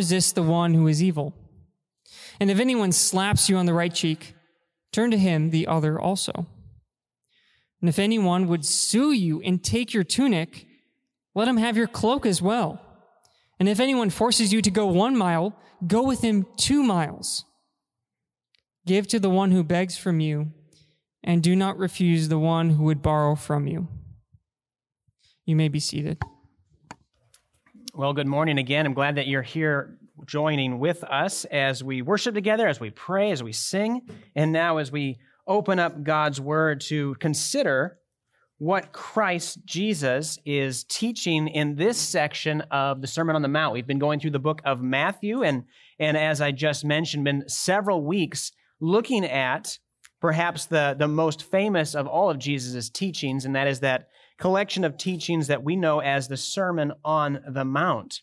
resist the one who is evil. And if anyone slaps you on the right cheek, turn to him the other also. And if anyone would sue you and take your tunic, let him have your cloak as well. And if anyone forces you to go one mile, go with him two miles. Give to the one who begs from you, and do not refuse the one who would borrow from you. You may be seated. Well, good morning again. I'm glad that you're here joining with us as we worship together, as we pray, as we sing, and now as we open up God's word to consider what Christ Jesus is teaching in this section of the Sermon on the Mount. We've been going through the book of Matthew, and, and as I just mentioned, been several weeks looking at perhaps the, the most famous of all of Jesus' teachings, and that is that collection of teachings that we know as the Sermon on the Mount.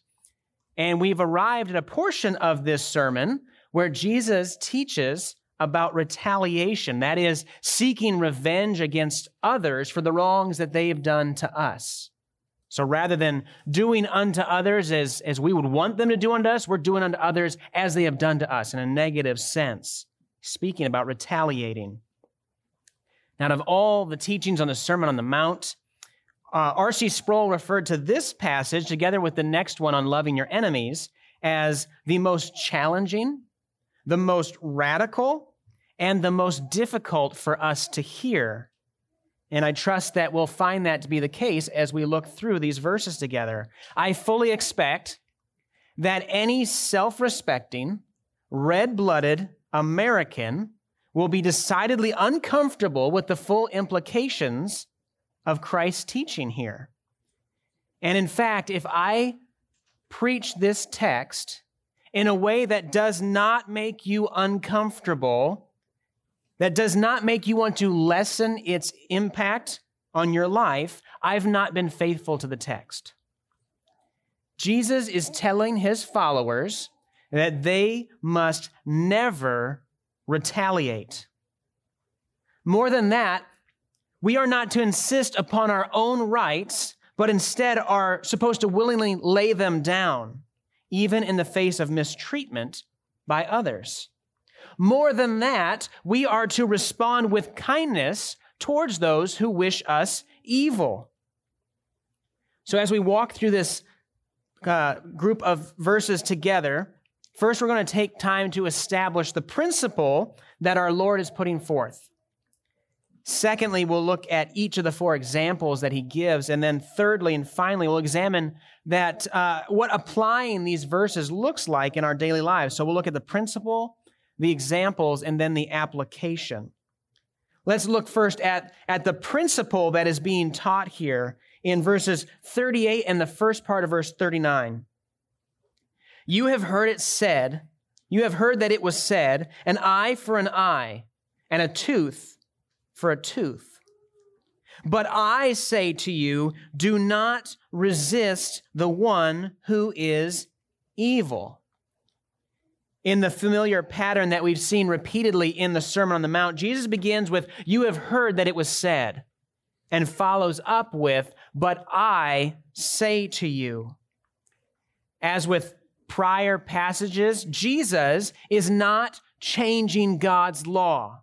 And we've arrived at a portion of this sermon where Jesus teaches about retaliation, that is, seeking revenge against others for the wrongs that they have done to us. So rather than doing unto others as, as we would want them to do unto us, we're doing unto others as they have done to us in a negative sense, speaking about retaliating. Now, of all the teachings on the Sermon on the Mount, uh, R.C. Sproul referred to this passage, together with the next one on loving your enemies, as the most challenging, the most radical, and the most difficult for us to hear. And I trust that we'll find that to be the case as we look through these verses together. I fully expect that any self respecting, red blooded American will be decidedly uncomfortable with the full implications of Christ's teaching here. And in fact, if I preach this text in a way that does not make you uncomfortable, that does not make you want to lessen its impact on your life, I've not been faithful to the text. Jesus is telling his followers that they must never retaliate. More than that, we are not to insist upon our own rights, but instead are supposed to willingly lay them down, even in the face of mistreatment by others. More than that, we are to respond with kindness towards those who wish us evil. So, as we walk through this uh, group of verses together, first we're going to take time to establish the principle that our Lord is putting forth. Secondly, we'll look at each of the four examples that he gives. And then thirdly and finally, we'll examine that uh, what applying these verses looks like in our daily lives. So we'll look at the principle, the examples, and then the application. Let's look first at, at the principle that is being taught here in verses 38 and the first part of verse 39. You have heard it said, you have heard that it was said, an eye for an eye, and a tooth for a tooth. But I say to you, do not resist the one who is evil. In the familiar pattern that we've seen repeatedly in the Sermon on the Mount, Jesus begins with, You have heard that it was said, and follows up with, But I say to you. As with prior passages, Jesus is not changing God's law.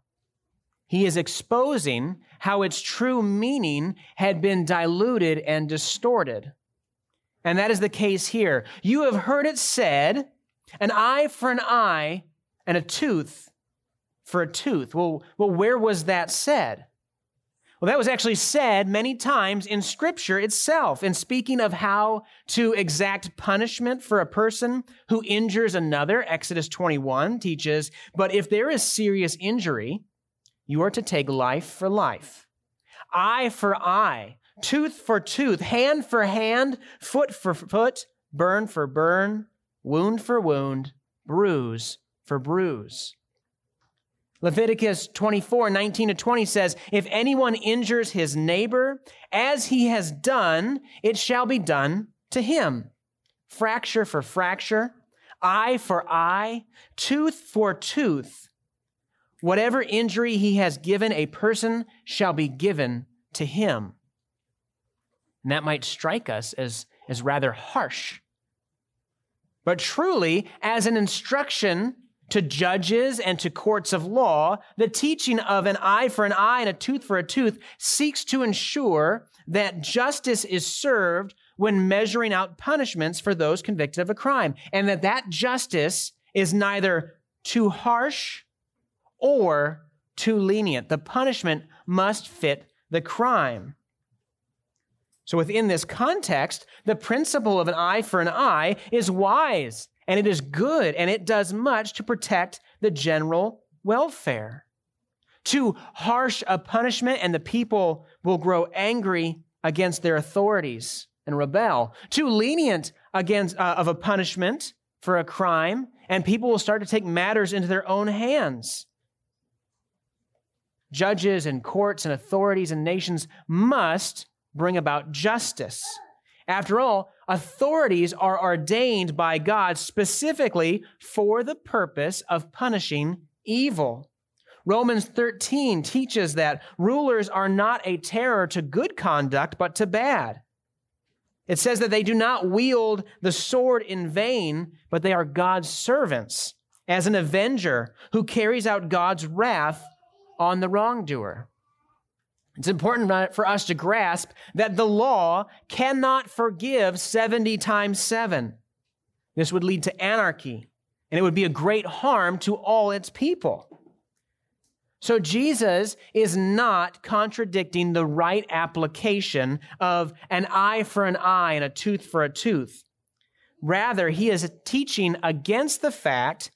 He is exposing how its true meaning had been diluted and distorted. And that is the case here. You have heard it said, an eye for an eye and a tooth for a tooth. Well, well, where was that said? Well, that was actually said many times in Scripture itself, in speaking of how to exact punishment for a person who injures another. Exodus 21 teaches, but if there is serious injury, you are to take life for life, eye for eye, tooth for tooth, hand for hand, foot for foot, burn for burn, wound for wound, bruise for bruise. Leviticus 24, 19 to 20 says, If anyone injures his neighbor, as he has done, it shall be done to him. Fracture for fracture, eye for eye, tooth for tooth, Whatever injury he has given a person shall be given to him. And that might strike us as, as rather harsh. but truly as an instruction to judges and to courts of law, the teaching of an eye for an eye and a tooth for a tooth seeks to ensure that justice is served when measuring out punishments for those convicted of a crime, and that that justice is neither too harsh or too lenient. The punishment must fit the crime. So, within this context, the principle of an eye for an eye is wise and it is good and it does much to protect the general welfare. Too harsh a punishment and the people will grow angry against their authorities and rebel. Too lenient against uh, of a punishment for a crime and people will start to take matters into their own hands. Judges and courts and authorities and nations must bring about justice. After all, authorities are ordained by God specifically for the purpose of punishing evil. Romans 13 teaches that rulers are not a terror to good conduct, but to bad. It says that they do not wield the sword in vain, but they are God's servants, as an avenger who carries out God's wrath on the wrongdoer. It's important for us to grasp that the law cannot forgive 70 times 7. This would lead to anarchy, and it would be a great harm to all its people. So Jesus is not contradicting the right application of an eye for an eye and a tooth for a tooth. Rather, he is teaching against the fact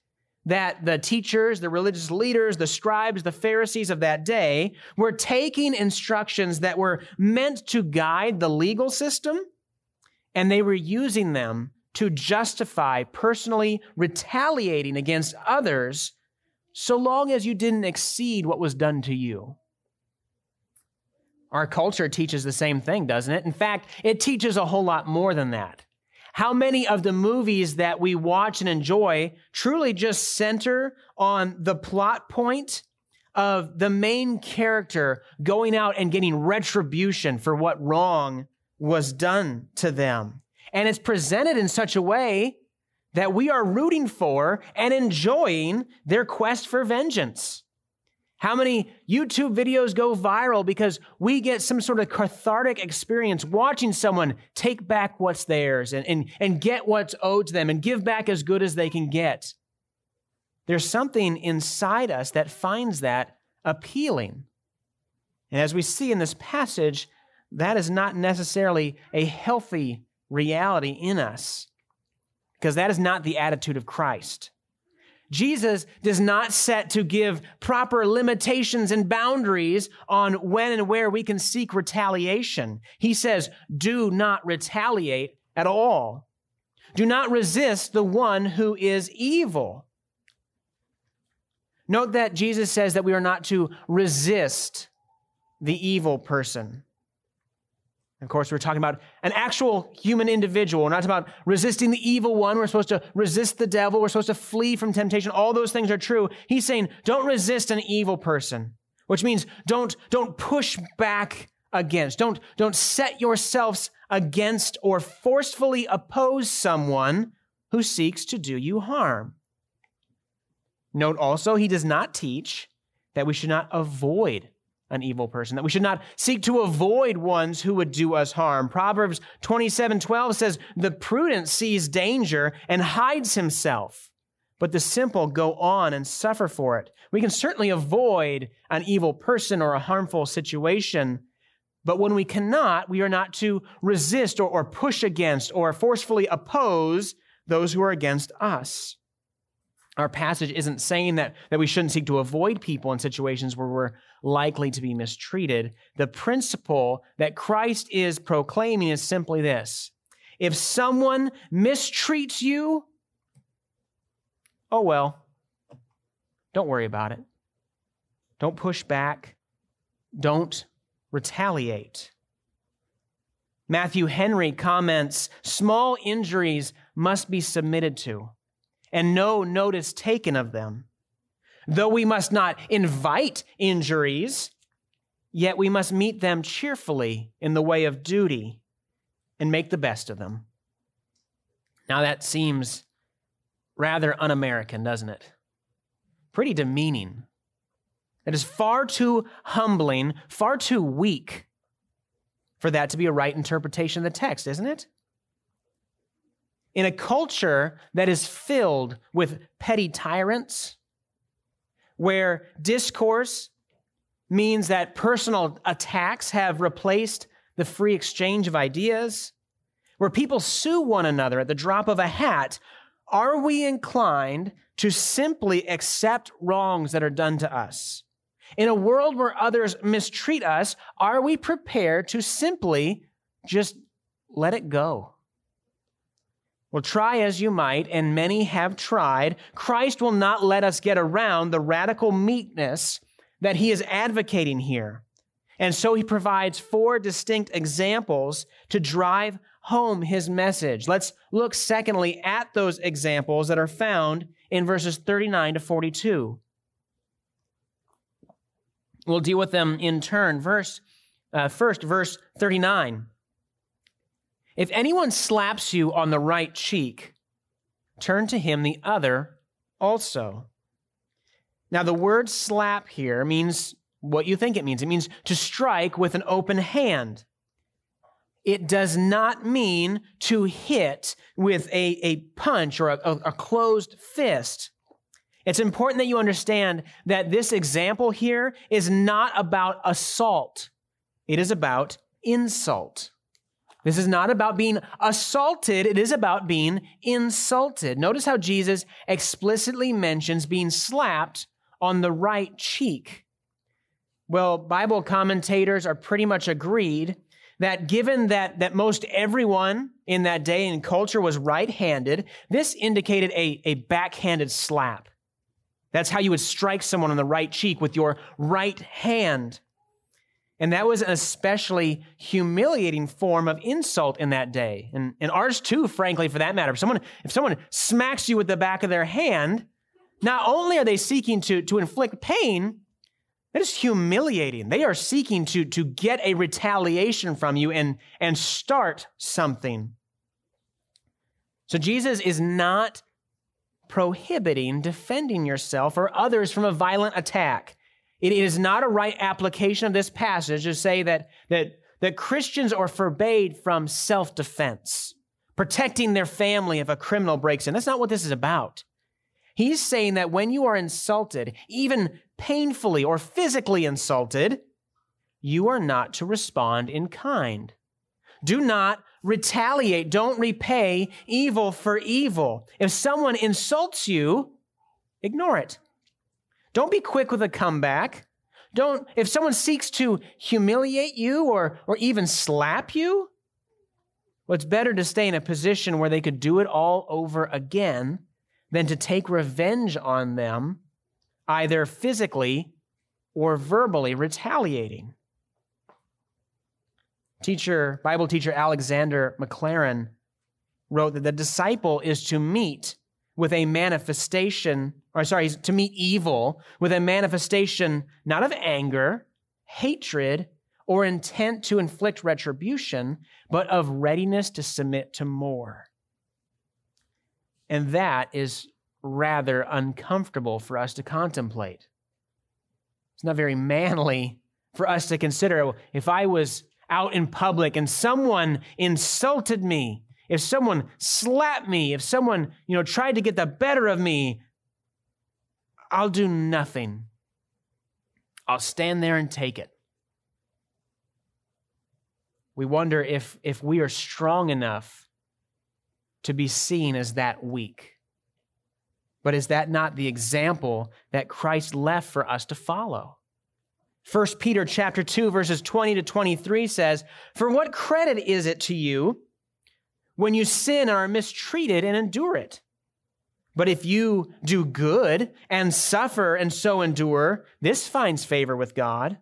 that the teachers, the religious leaders, the scribes, the Pharisees of that day were taking instructions that were meant to guide the legal system and they were using them to justify personally retaliating against others so long as you didn't exceed what was done to you. Our culture teaches the same thing, doesn't it? In fact, it teaches a whole lot more than that. How many of the movies that we watch and enjoy truly just center on the plot point of the main character going out and getting retribution for what wrong was done to them? And it's presented in such a way that we are rooting for and enjoying their quest for vengeance. How many YouTube videos go viral because we get some sort of cathartic experience watching someone take back what's theirs and, and, and get what's owed to them and give back as good as they can get? There's something inside us that finds that appealing. And as we see in this passage, that is not necessarily a healthy reality in us because that is not the attitude of Christ. Jesus does not set to give proper limitations and boundaries on when and where we can seek retaliation. He says, do not retaliate at all. Do not resist the one who is evil. Note that Jesus says that we are not to resist the evil person. Of course, we're talking about an actual human individual. We're not talking about resisting the evil one. We're supposed to resist the devil. We're supposed to flee from temptation. All those things are true. He's saying, don't resist an evil person, which means don't, don't push back against. Don't, don't set yourselves against or forcefully oppose someone who seeks to do you harm. Note also, he does not teach that we should not avoid an evil person, that we should not seek to avoid ones who would do us harm. Proverbs 27 12 says, The prudent sees danger and hides himself, but the simple go on and suffer for it. We can certainly avoid an evil person or a harmful situation, but when we cannot, we are not to resist or, or push against or forcefully oppose those who are against us our passage isn't saying that, that we shouldn't seek to avoid people in situations where we're likely to be mistreated. The principle that Christ is proclaiming is simply this if someone mistreats you, oh well, don't worry about it. Don't push back. Don't retaliate. Matthew Henry comments small injuries must be submitted to and no notice taken of them. Though we must not invite injuries, yet we must meet them cheerfully in the way of duty and make the best of them. Now, that seems rather un American, doesn't it? Pretty demeaning. It is far too humbling, far too weak for that to be a right interpretation of the text, isn't it? In a culture that is filled with petty tyrants, where discourse means that personal attacks have replaced the free exchange of ideas, where people sue one another at the drop of a hat, are we inclined to simply accept wrongs that are done to us? In a world where others mistreat us, are we prepared to simply just let it go? Well, try as you might, and many have tried, Christ will not let us get around the radical meekness that he is advocating here. And so he provides four distinct examples to drive home his message. Let's look, secondly, at those examples that are found in verses 39 to 42. We'll deal with them in turn. Verse, uh, first, verse 39. If anyone slaps you on the right cheek, turn to him the other also. Now, the word slap here means what you think it means. It means to strike with an open hand. It does not mean to hit with a, a punch or a, a closed fist. It's important that you understand that this example here is not about assault, it is about insult. This is not about being assaulted, it is about being insulted. Notice how Jesus explicitly mentions being slapped on the right cheek. Well, Bible commentators are pretty much agreed that given that, that most everyone in that day and culture was right handed, this indicated a, a backhanded slap. That's how you would strike someone on the right cheek with your right hand. And that was an especially humiliating form of insult in that day. And, and ours too, frankly, for that matter. If someone, if someone smacks you with the back of their hand, not only are they seeking to, to inflict pain, that is humiliating. They are seeking to, to get a retaliation from you and, and start something. So Jesus is not prohibiting defending yourself or others from a violent attack. It is not a right application of this passage to say that, that, that Christians are forbade from self defense, protecting their family if a criminal breaks in. That's not what this is about. He's saying that when you are insulted, even painfully or physically insulted, you are not to respond in kind. Do not retaliate. Don't repay evil for evil. If someone insults you, ignore it. Don't be quick with a comeback. Don't, if someone seeks to humiliate you or, or even slap you, well, it's better to stay in a position where they could do it all over again than to take revenge on them, either physically or verbally retaliating. Teacher, Bible teacher Alexander Maclaren wrote that the disciple is to meet with a manifestation, or sorry, to meet evil with a manifestation not of anger, hatred, or intent to inflict retribution, but of readiness to submit to more. And that is rather uncomfortable for us to contemplate. It's not very manly for us to consider if I was out in public and someone insulted me if someone slapped me, if someone, you know, tried to get the better of me, I'll do nothing. I'll stand there and take it. We wonder if, if we are strong enough to be seen as that weak. But is that not the example that Christ left for us to follow? 1 Peter chapter 2 verses 20 to 23 says, "For what credit is it to you when you sin and are mistreated and endure it. But if you do good and suffer and so endure, this finds favor with God.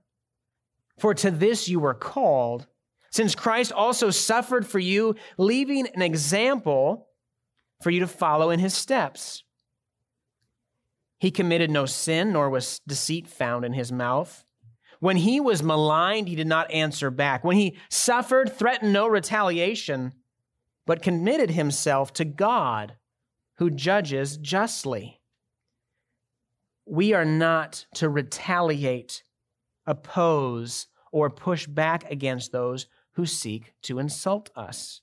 For to this you were called, since Christ also suffered for you, leaving an example for you to follow in his steps. He committed no sin, nor was deceit found in his mouth. When he was maligned, he did not answer back. When he suffered, threatened no retaliation but committed himself to God, who judges justly. We are not to retaliate, oppose, or push back against those who seek to insult us.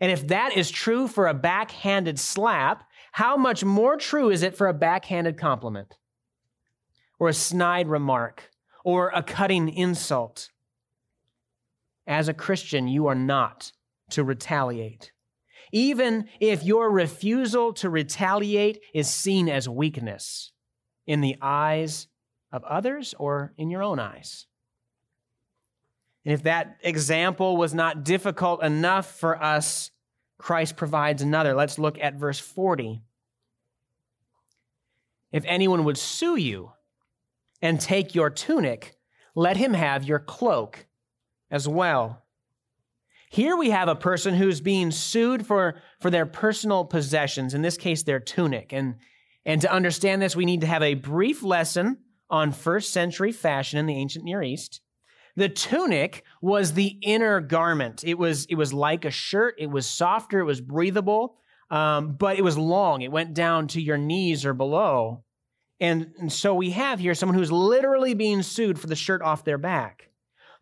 And if that is true for a backhanded slap, how much more true is it for a backhanded compliment, or a snide remark, or a cutting insult? As a Christian, you are not to retaliate. Even if your refusal to retaliate is seen as weakness in the eyes of others or in your own eyes. And if that example was not difficult enough for us, Christ provides another. Let's look at verse 40. If anyone would sue you and take your tunic, let him have your cloak as well. Here we have a person who's being sued for, for their personal possessions, in this case, their tunic. And, and to understand this, we need to have a brief lesson on first century fashion in the ancient Near East. The tunic was the inner garment. It was, it was like a shirt. It was softer. It was breathable, um, but it was long. It went down to your knees or below. And, and so we have here someone who's literally being sued for the shirt off their back.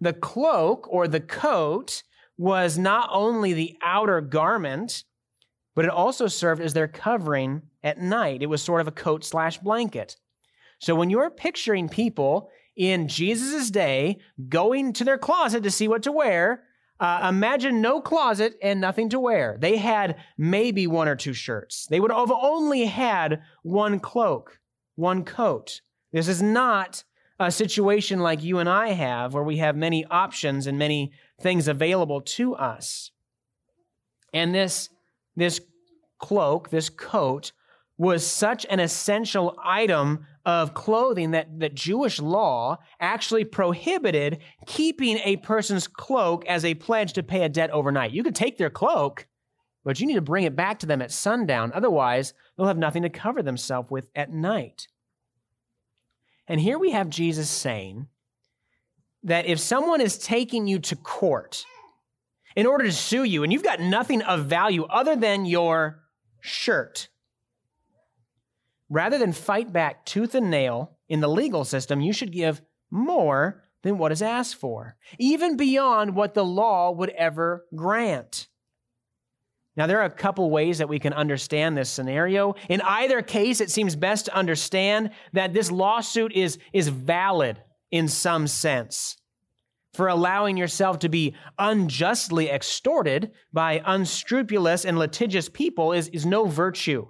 The cloak or the coat was not only the outer garment, but it also served as their covering at night. It was sort of a coat slash blanket. So when you're picturing people in Jesus' day going to their closet to see what to wear. Uh, imagine no closet and nothing to wear. They had maybe one or two shirts. They would have only had one cloak, one coat. This is not a situation like you and I have where we have many options and many things available to us. And this, this cloak, this coat, was such an essential item of clothing that, that Jewish law actually prohibited keeping a person's cloak as a pledge to pay a debt overnight. You could take their cloak, but you need to bring it back to them at sundown. Otherwise, they'll have nothing to cover themselves with at night. And here we have Jesus saying that if someone is taking you to court in order to sue you and you've got nothing of value other than your shirt, rather than fight back tooth and nail in the legal system, you should give more than what is asked for, even beyond what the law would ever grant. Now, there are a couple ways that we can understand this scenario. In either case, it seems best to understand that this lawsuit is, is valid in some sense. For allowing yourself to be unjustly extorted by unscrupulous and litigious people is, is no virtue.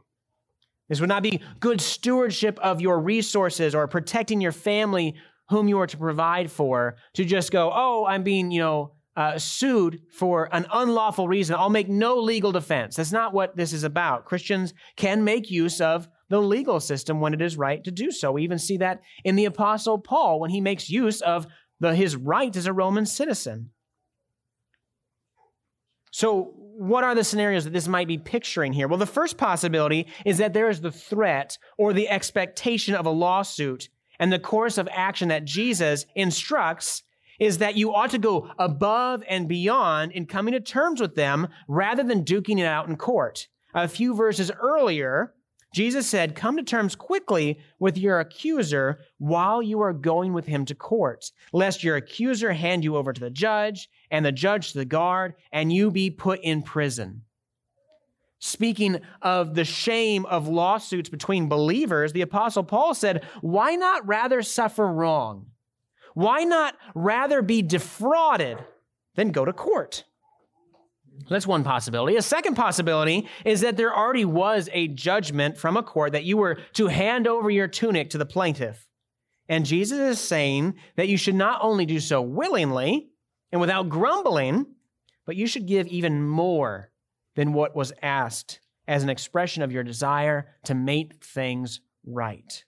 This would not be good stewardship of your resources or protecting your family whom you are to provide for to just go, oh, I'm being, you know, uh, sued for an unlawful reason. I'll make no legal defense. That's not what this is about. Christians can make use of the legal system when it is right to do so. We even see that in the Apostle Paul when he makes use of the, his right as a Roman citizen. So, what are the scenarios that this might be picturing here? Well, the first possibility is that there is the threat or the expectation of a lawsuit, and the course of action that Jesus instructs is that you ought to go above and beyond in coming to terms with them rather than duking it out in court. A few verses earlier, Jesus said, Come to terms quickly with your accuser while you are going with him to court, lest your accuser hand you over to the judge, and the judge to the guard, and you be put in prison. Speaking of the shame of lawsuits between believers, the Apostle Paul said, Why not rather suffer wrong? Why not rather be defrauded than go to court? That's one possibility. A second possibility is that there already was a judgment from a court that you were to hand over your tunic to the plaintiff. And Jesus is saying that you should not only do so willingly and without grumbling, but you should give even more than what was asked as an expression of your desire to make things right.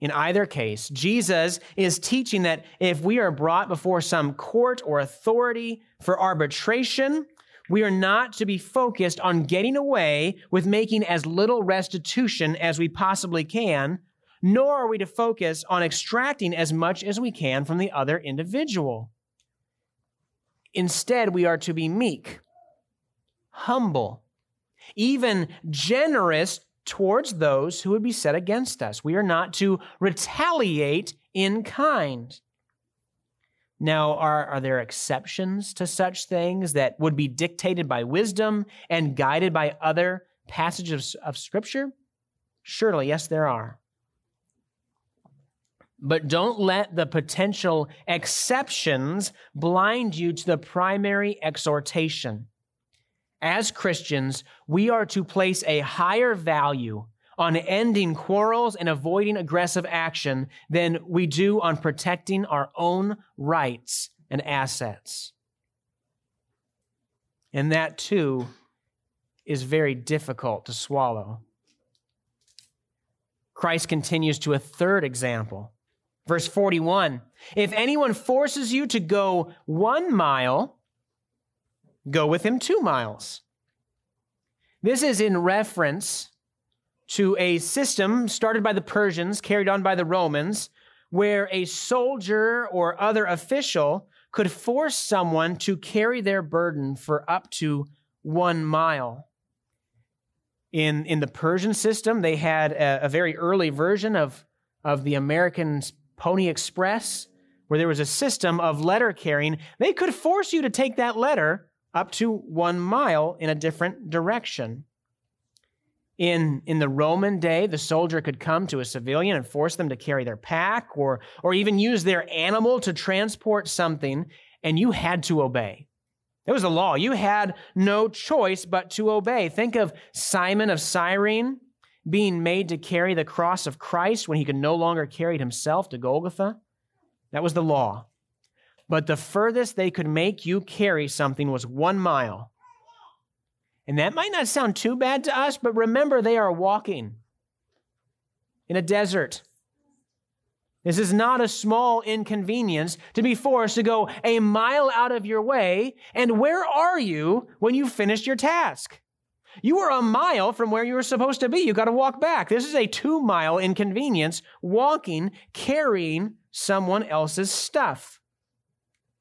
In either case, Jesus is teaching that if we are brought before some court or authority for arbitration, we are not to be focused on getting away with making as little restitution as we possibly can, nor are we to focus on extracting as much as we can from the other individual. Instead, we are to be meek, humble, even generous towards those who would be set against us. We are not to retaliate in kind. Now, are, are there exceptions to such things that would be dictated by wisdom and guided by other passages of Scripture? Surely, yes, there are. But don't let the potential exceptions blind you to the primary exhortation. As Christians, we are to place a higher value on ending quarrels and avoiding aggressive action than we do on protecting our own rights and assets. And that too is very difficult to swallow. Christ continues to a third example. Verse 41 If anyone forces you to go one mile, go with him two miles. This is in reference to a system started by the Persians, carried on by the Romans, where a soldier or other official could force someone to carry their burden for up to one mile. In, in the Persian system, they had a, a very early version of, of the American Pony Express, where there was a system of letter carrying. They could force you to take that letter up to one mile in a different direction. In, in the Roman day, the soldier could come to a civilian and force them to carry their pack or, or even use their animal to transport something, and you had to obey. It was a law. You had no choice but to obey. Think of Simon of Cyrene being made to carry the cross of Christ when he could no longer carry it himself to Golgotha. That was the law. But the furthest they could make you carry something was one mile. And that might not sound too bad to us, but remember, they are walking in a desert. This is not a small inconvenience to be forced to go a mile out of your way. And where are you when you finished your task? You are a mile from where you were supposed to be. You got to walk back. This is a two mile inconvenience walking, carrying someone else's stuff.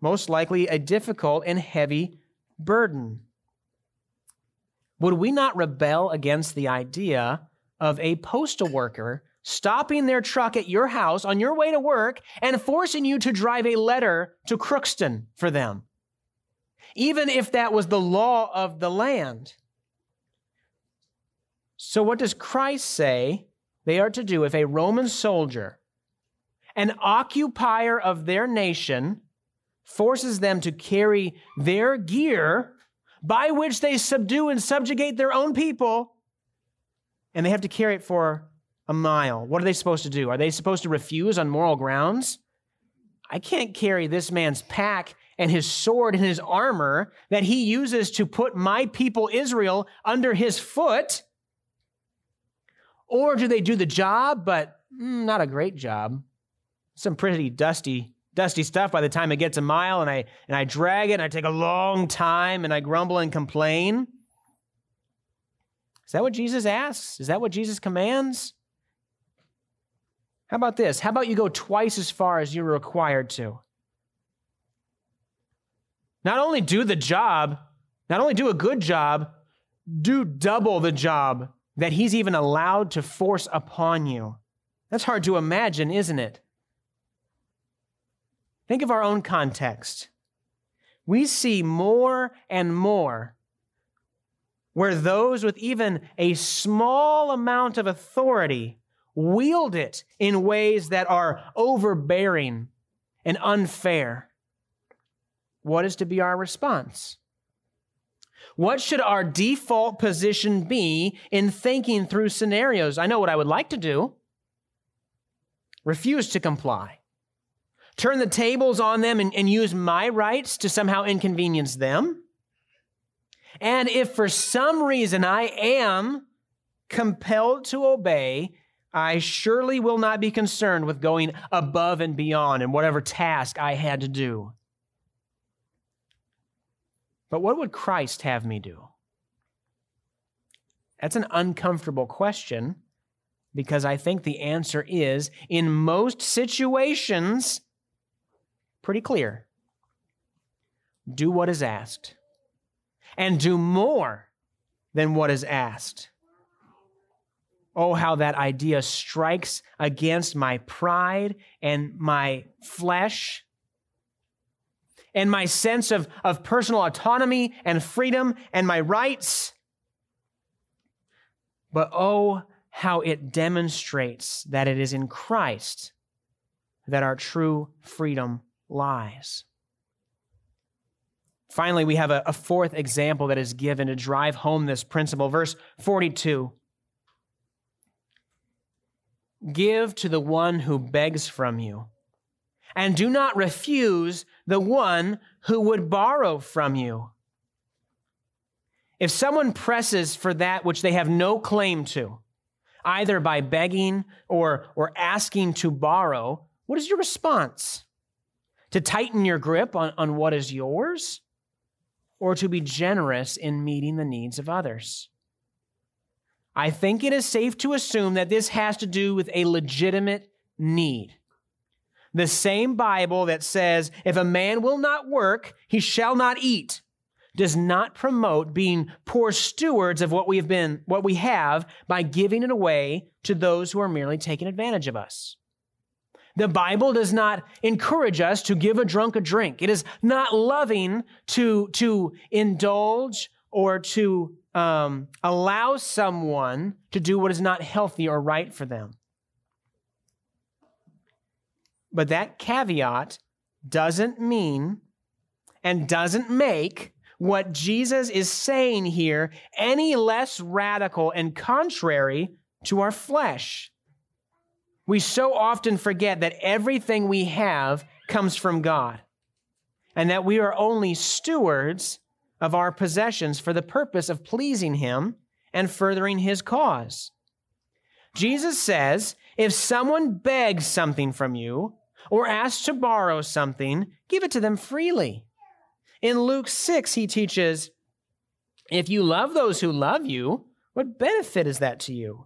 Most likely a difficult and heavy burden. Would we not rebel against the idea of a postal worker stopping their truck at your house on your way to work and forcing you to drive a letter to Crookston for them? Even if that was the law of the land. So, what does Christ say they are to do if a Roman soldier, an occupier of their nation, forces them to carry their gear by which they subdue and subjugate their own people, and they have to carry it for a mile. What are they supposed to do? Are they supposed to refuse on moral grounds? I can't carry this man's pack and his sword and his armor that he uses to put my people Israel under his foot. Or do they do the job, but mm, not a great job? Some pretty dusty dusty stuff by the time it gets a mile and I and I drag it and I take a long time and I grumble and complain. Is that what Jesus asks? Is that what Jesus commands? How about this? How about you go twice as far as you're required to? Not only do the job, not only do a good job, do double the job that he's even allowed to force upon you. That's hard to imagine, isn't it? Think of our own context. We see more and more where those with even a small amount of authority wield it in ways that are overbearing and unfair. What is to be our response? What should our default position be in thinking through scenarios? I know what I would like to do refuse to comply turn the tables on them and, and use my rights to somehow inconvenience them. And if for some reason I am compelled to obey, I surely will not be concerned with going above and beyond in whatever task I had to do. But what would Christ have me do? That's an uncomfortable question because I think the answer is in most situations, pretty clear. Do what is asked, and do more than what is asked. Oh, how that idea strikes against my pride and my flesh and my sense of, of personal autonomy and freedom and my rights. But oh, how it demonstrates that it is in Christ that our true freedom lies. Finally, we have a, a, fourth example that is given to drive home this principle. Verse 42 Give to the one who begs from you, and do not refuse the one who would borrow from you. If someone presses for that which they have no claim to, either by begging or, or asking to borrow, what is your response? To tighten your grip on, on what is yours? Or to be generous in meeting the needs of others? I think it is safe to assume that this has to do with a legitimate need. The same Bible that says, if a man will not work, he shall not eat, does not promote being poor stewards of what we have been, what we have by giving it away to those who are merely taking advantage of us. The Bible does not encourage us to give a drunk a drink. It is not loving to, to indulge or to um, allow someone to do what is not healthy or right for them. But that caveat doesn't mean and doesn't make what Jesus is saying here any less radical and contrary to our flesh. We so often forget that everything we have comes from God and that we are only stewards of our possessions for the purpose of pleasing Him and furthering His cause. Jesus says, if someone begs something from you or asks to borrow something, give it to them freely. In Luke 6, he teaches, if you love those who love you, what benefit is that to you?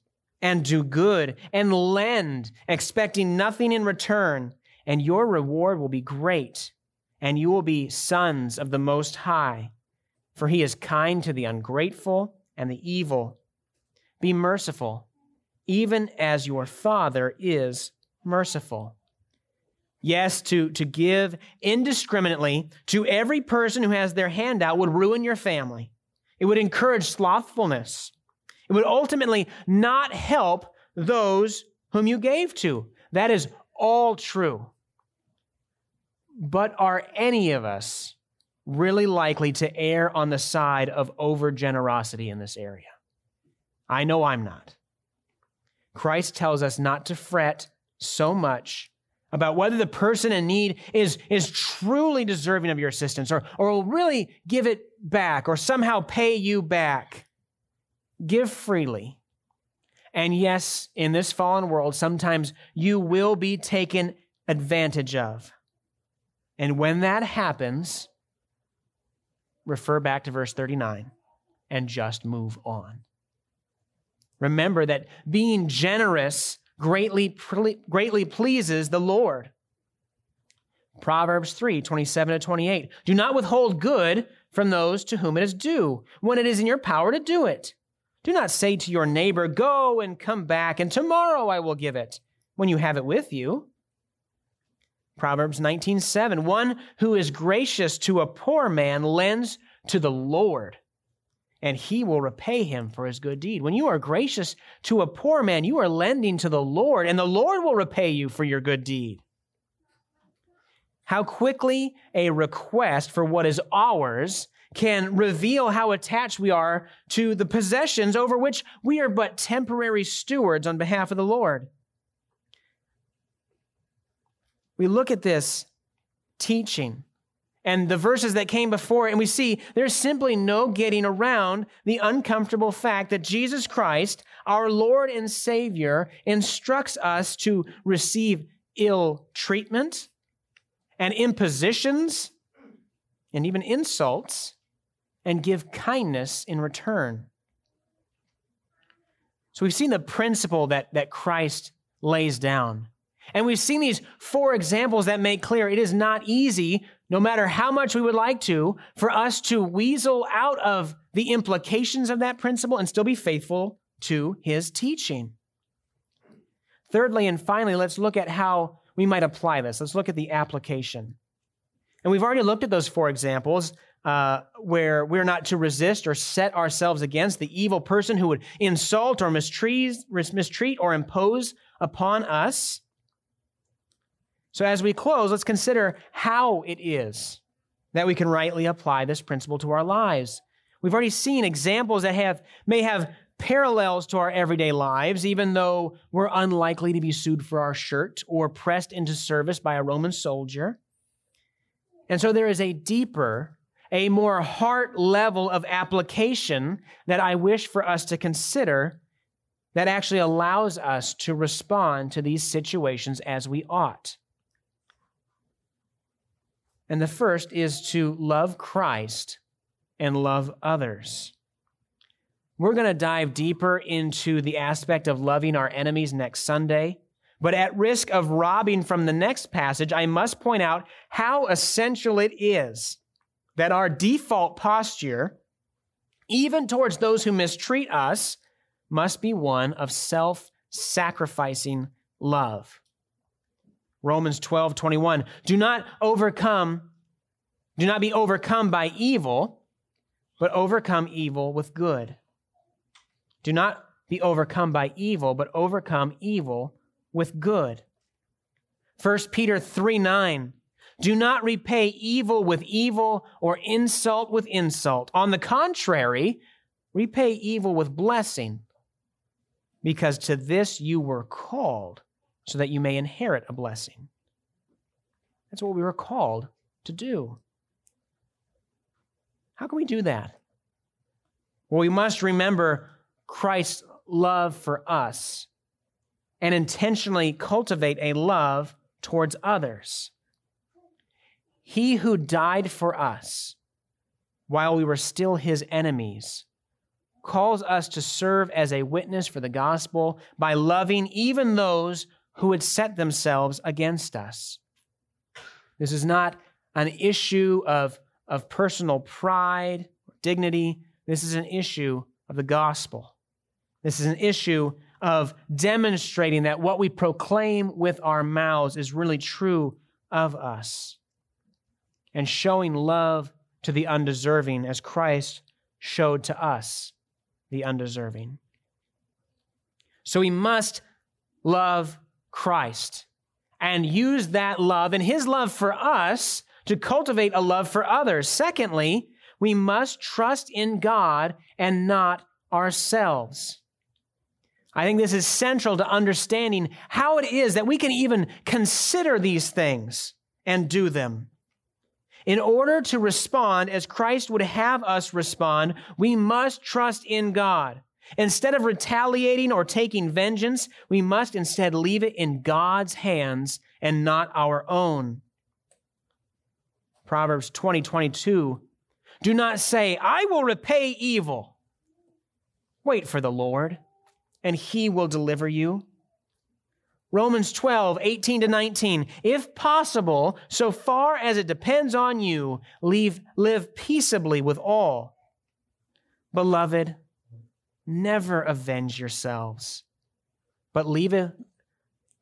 and do good and lend, expecting nothing in return, and your reward will be great, and you will be sons of the Most High. For he is kind to the ungrateful and the evil. Be merciful, even as your Father is merciful. Yes, to, to give indiscriminately to every person who has their hand out would ruin your family. It would encourage slothfulness. It would ultimately not help those whom you gave to. That is all true. But are any of us really likely to err on the side of over generosity in this area. I know I'm not. Christ tells us not to fret so much about whether the person in need is, is truly deserving of your assistance or, or will really give it back or somehow pay you back. Give freely. And yes, in this fallen world, sometimes you will be taken advantage of. And when that happens, refer back to verse 39 and just move on. Remember that being generous greatly, greatly pleases the Lord. Proverbs 3 27 to 28. Do not withhold good from those to whom it is due, when it is in your power to do it. Do not say to your neighbor, Go and come back, and tomorrow I will give it, when you have it with you. Proverbs 19:7 One who is gracious to a poor man lends to the Lord, and he will repay him for his good deed. When you are gracious to a poor man, you are lending to the Lord, and the Lord will repay you for your good deed. How quickly a request for what is ours can reveal how attached we are to the possessions over which we are but temporary stewards on behalf of the Lord. we look at this teaching and the verses that came before, and we see there's simply no getting around the uncomfortable fact that Jesus Christ, our Lord and Savior, instructs us to receive ill treatment and impositions and even insults and give kindness in return. So we've seen the principle that, that Christ lays down. And we've seen these four examples that make clear it is not easy, no matter how much we would like to, for us to weasel out of the implications of that principle and still be faithful to his teaching. Thirdly and finally, let's look at how we might apply this. Let's look at the application. And we've already looked at those four examples uh, where we're not to resist or set ourselves against the evil person who would insult or mistreat, mistreat or impose upon us. So, as we close, let's consider how it is that we can rightly apply this principle to our lives. We've already seen examples that have may have parallels to our everyday lives, even though we're unlikely to be sued for our shirt or pressed into service by a Roman soldier. And so there is a deeper, a more heart level of application that I wish for us to consider that actually allows us to respond to these situations as we ought. And the first is to love Christ and love others. We're going to dive deeper into the aspect of loving our enemies next Sunday. But at risk of robbing from the next passage, I must point out how essential it is that our default posture, even towards those who mistreat us, must be one of self sacrificing love. Romans 12, 21. Do not overcome, do not be overcome by evil, but overcome evil with good. Do not be overcome by evil, but overcome evil with good. 1 Peter 3, 9. Do not repay evil with evil or insult with insult. On the contrary, repay evil with blessing, because to this you were called so that you may inherit a blessing. That's what we were called to do. How can we do that? Well, we must remember Christ's love for us and intentionally cultivate a love towards others. He who died for us while we were still his enemies calls us to serve as a witness for the gospel by loving even those who would set themselves against us. This is not an issue of, of personal pride, or dignity. This is an issue of the gospel. This is an issue of demonstrating that what we proclaim with our mouths is really true of us and showing love to the undeserving as Christ showed to us the undeserving. So we must love Christ and use that love and his love for us to cultivate a love for others. Secondly, we must trust in God and not ourselves. I think this is central to understanding how it is that we can even consider these things and do them. In order to respond as Christ would have us respond, we must trust in God. Instead of retaliating or taking vengeance, we must instead leave it in God's hands and not our own. Proverbs 20, 22. Do not say, I will repay evil. Wait for the Lord, and he will deliver you. Romans 12, 18 to 19. If possible, so far as it depends on you, leave, live peaceably with all. Beloved, never avenge yourselves, but leave it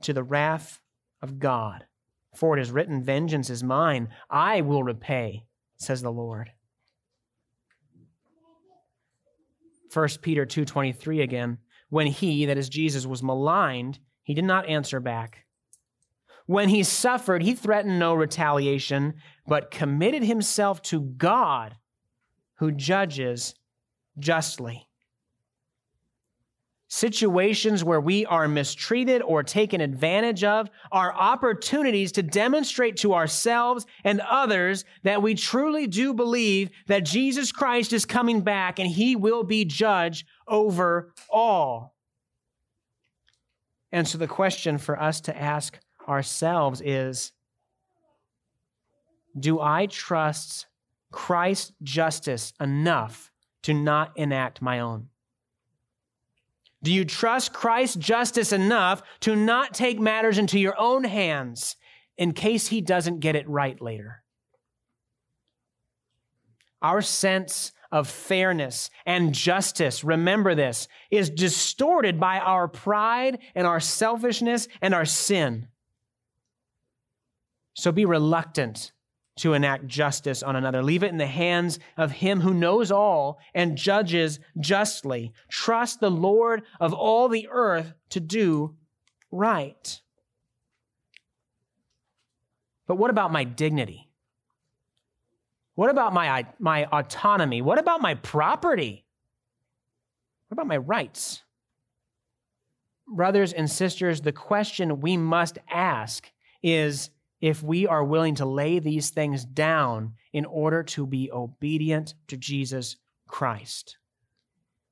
to the wrath of God. For it is written, Vengeance is mine, I will repay, says the Lord. 1 Peter 2:23 again. When he, that is Jesus, was maligned, he did not answer back. When he suffered, he threatened no retaliation, but committed himself to God, who judges justly. situations where we are mistreated or taken advantage of are opportunities to demonstrate to ourselves and others that we truly do believe that Jesus Christ is coming back and he will be judge over all. And so the question for us to ask ourselves is Do I trust Christ's justice enough to not enact my own? Do you trust Christ's justice enough to not take matters into your own hands in case he doesn't get it right later? Our sense of fairness and justice, remember this, is distorted by our pride and our selfishness and our sin. So be reluctant to enact justice on another. Leave it in the hands of him who knows all and judges justly. Trust the Lord of all the earth to do right. But what about my dignity? What about my, uh, my autonomy? What about my property? What about my rights? Brothers and sisters, the question we must ask is if we are willing to lay these things down in order to be obedient to Jesus Christ.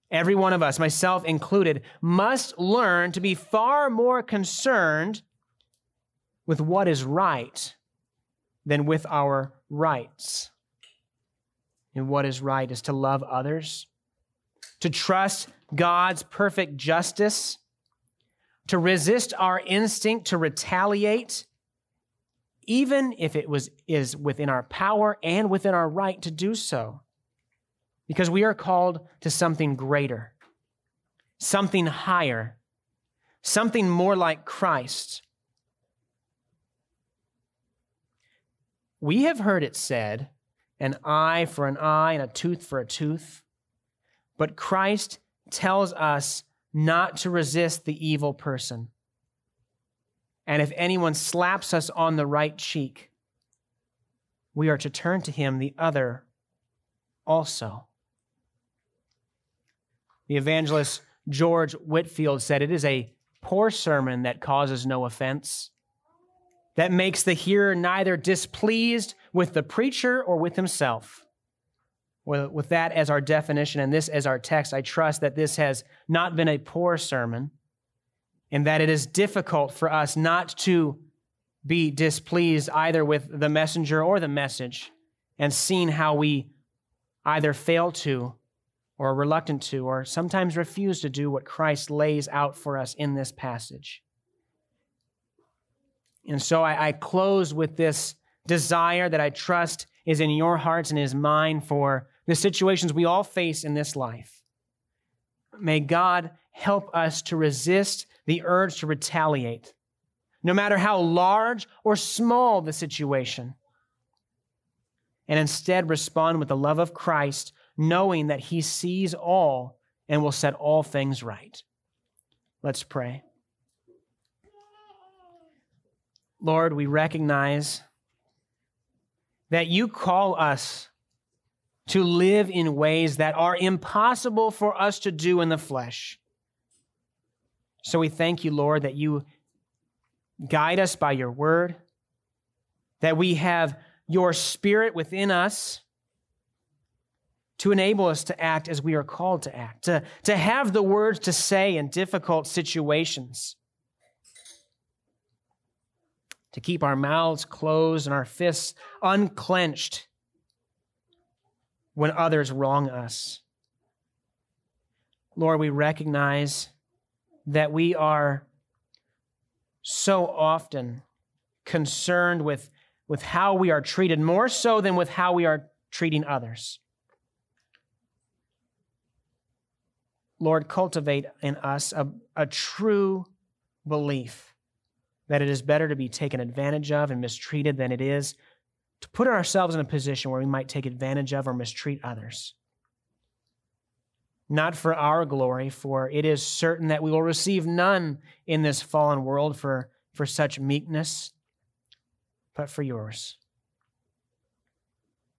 Every one of us, myself included, must learn to be far more concerned with what is right than with our rights. And what is right is to love others, to trust God's perfect justice, to resist our instinct to retaliate even if it was, is within our power and within our right to do so. Because we are called to something greater, something higher, something more like Christ. We have heard it said, an eye for an eye and a tooth for a tooth. But Christ tells us not to resist the evil person. And if anyone slaps us on the right cheek, we are to turn to him the other also. The evangelist George Whitefield said, It is a poor sermon that causes no offense, that makes the hearer neither displeased with the preacher or with himself. With that as our definition and this as our text, I trust that this has not been a poor sermon, and that it is difficult for us not to be displeased either with the messenger or the message and seeing how we either fail to or are reluctant to or sometimes refuse to do what Christ lays out for us in this passage. And so I, I close with this desire that I trust is in your hearts and is mine for the situations we all face in this life. May God help us to resist the urge to retaliate, no matter how large or small the situation, and instead respond with the love of Christ, knowing that He sees all and will set all things right. Let's pray. Lord, we recognize that you call us to live in ways that are impossible for us to do in the flesh. So we thank you, Lord, that you guide us by your word, that we have your spirit within us to enable us to act as we are called to act, to, to have the words to say in difficult situations, to keep our mouths closed and our fists unclenched when others wrong us. Lord, we recognize that we are so often concerned with, with how we are treated, more so than with how we are treating others. Lord, cultivate in us a, a true belief that it is better to be taken advantage of and mistreated than it is to put ourselves in a position where we might take advantage of or mistreat others not for our glory, for it is certain that we will receive none in this fallen world for, for such meekness, but for yours.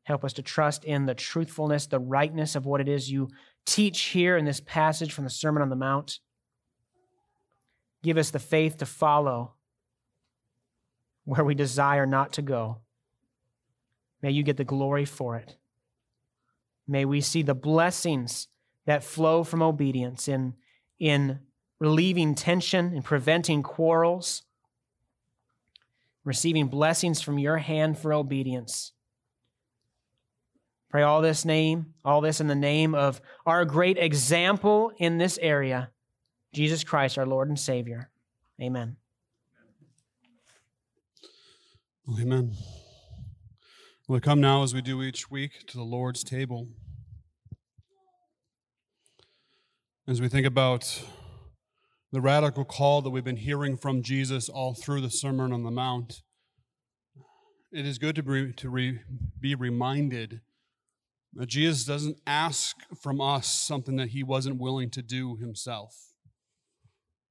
Help us to trust in the truthfulness, the rightness of what it is you teach here in this passage from the Sermon on the Mount. Give us the faith to follow where we desire not to go. May you get the glory for it. May we see the blessings that flow from obedience in, in relieving tension and preventing quarrels, receiving blessings from your hand for obedience. Pray all this name, all this in the name of our great example in this area, Jesus Christ, our Lord and Savior. Amen. Amen. We come now, as we do each week, to the Lord's table. As we think about the radical call that we've been hearing from Jesus all through the Sermon on the Mount, it is good to be, to re, be reminded that Jesus doesn't ask from us something that he wasn't willing to do himself.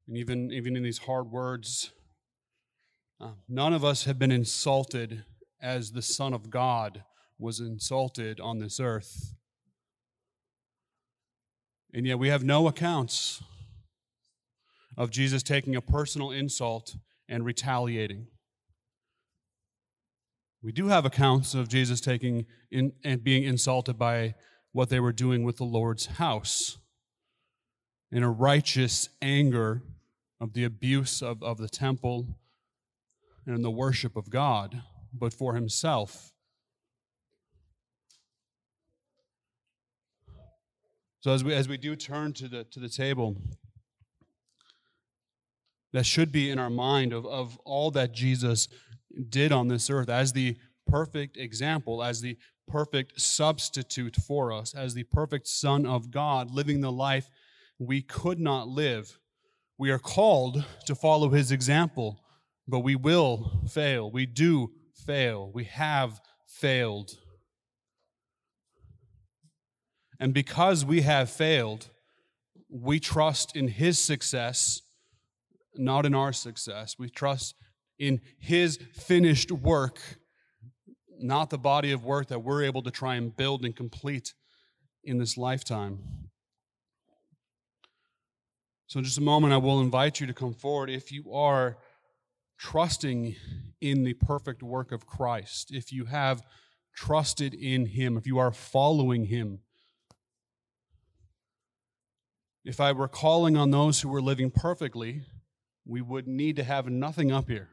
And even, even in these hard words, uh, none of us have been insulted as the Son of God was insulted on this earth. And yet we have no accounts of Jesus taking a personal insult and retaliating. We do have accounts of Jesus taking in, and being insulted by what they were doing with the Lord's house in a righteous anger of the abuse of, of the temple and in the worship of God, but for himself. So as we as we do turn to the to the table, that should be in our mind of, of all that Jesus did on this earth as the perfect example, as the perfect substitute for us, as the perfect Son of God, living the life we could not live. We are called to follow his example, but we will fail. We do fail. We have failed. And because we have failed, we trust in his success, not in our success. We trust in his finished work, not the body of work that we're able to try and build and complete in this lifetime. So, in just a moment, I will invite you to come forward if you are trusting in the perfect work of Christ, if you have trusted in Him, if you are following Him. If I were calling on those who were living perfectly, we would need to have nothing up here.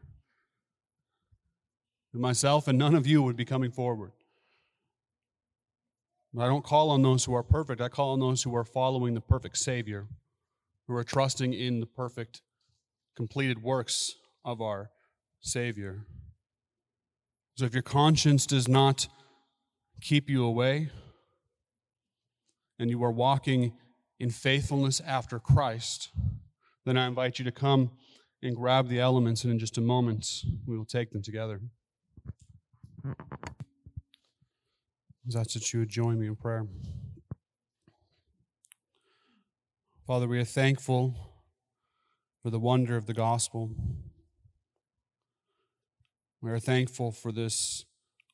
Myself and none of you would be coming forward. But I don't call on those who are perfect. I call on those who are following the perfect Savior, who are trusting in the perfect, completed works of our Savior. So if your conscience does not keep you away, and you are walking in faithfulness after Christ, then I invite you to come and grab the elements, and in just a moment, we will take them together. That's that you would join me in prayer. Father, we are thankful for the wonder of the gospel. We are thankful for this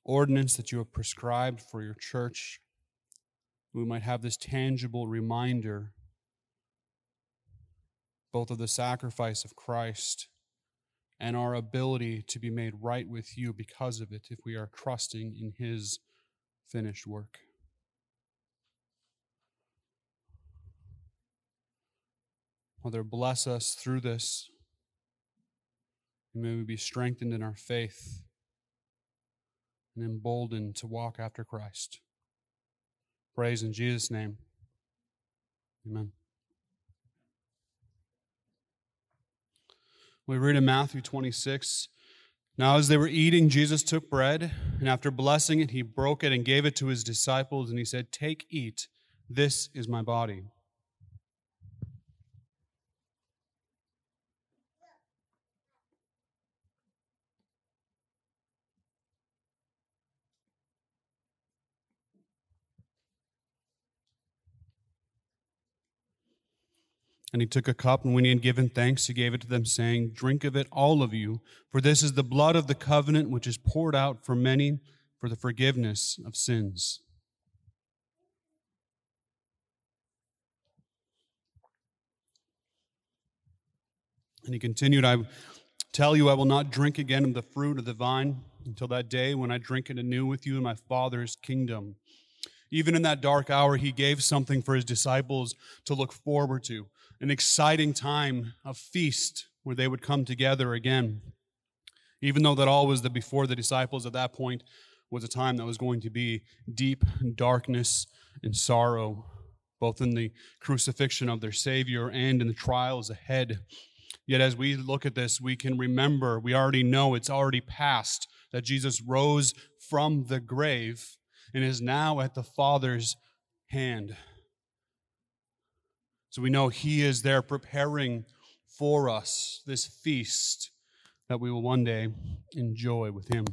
ordinance that you have prescribed for your church. We might have this tangible reminder both of the sacrifice of Christ and our ability to be made right with you because of it if we are trusting in His finished work. Father, bless us through this. And may we be strengthened in our faith and emboldened to walk after Christ. Praise in Jesus' name. Amen. We read in Matthew 26 Now, as they were eating, Jesus took bread, and after blessing it, he broke it and gave it to his disciples, and he said, Take, eat, this is my body. And he took a cup, and when he had given thanks, he gave it to them, saying, Drink of it, all of you, for this is the blood of the covenant which is poured out for many for the forgiveness of sins. And he continued, I tell you, I will not drink again of the fruit of the vine until that day when I drink it anew with you in my Father's kingdom. Even in that dark hour, he gave something for his disciples to look forward to an exciting time, a feast where they would come together again. Even though that all was the before the disciples at that point was a time that was going to be deep darkness and sorrow, both in the crucifixion of their Savior and in the trials ahead. Yet as we look at this, we can remember, we already know it's already past, that Jesus rose from the grave and is now at the Father's hand. So we know He is there preparing for us this feast that we will one day enjoy with Him.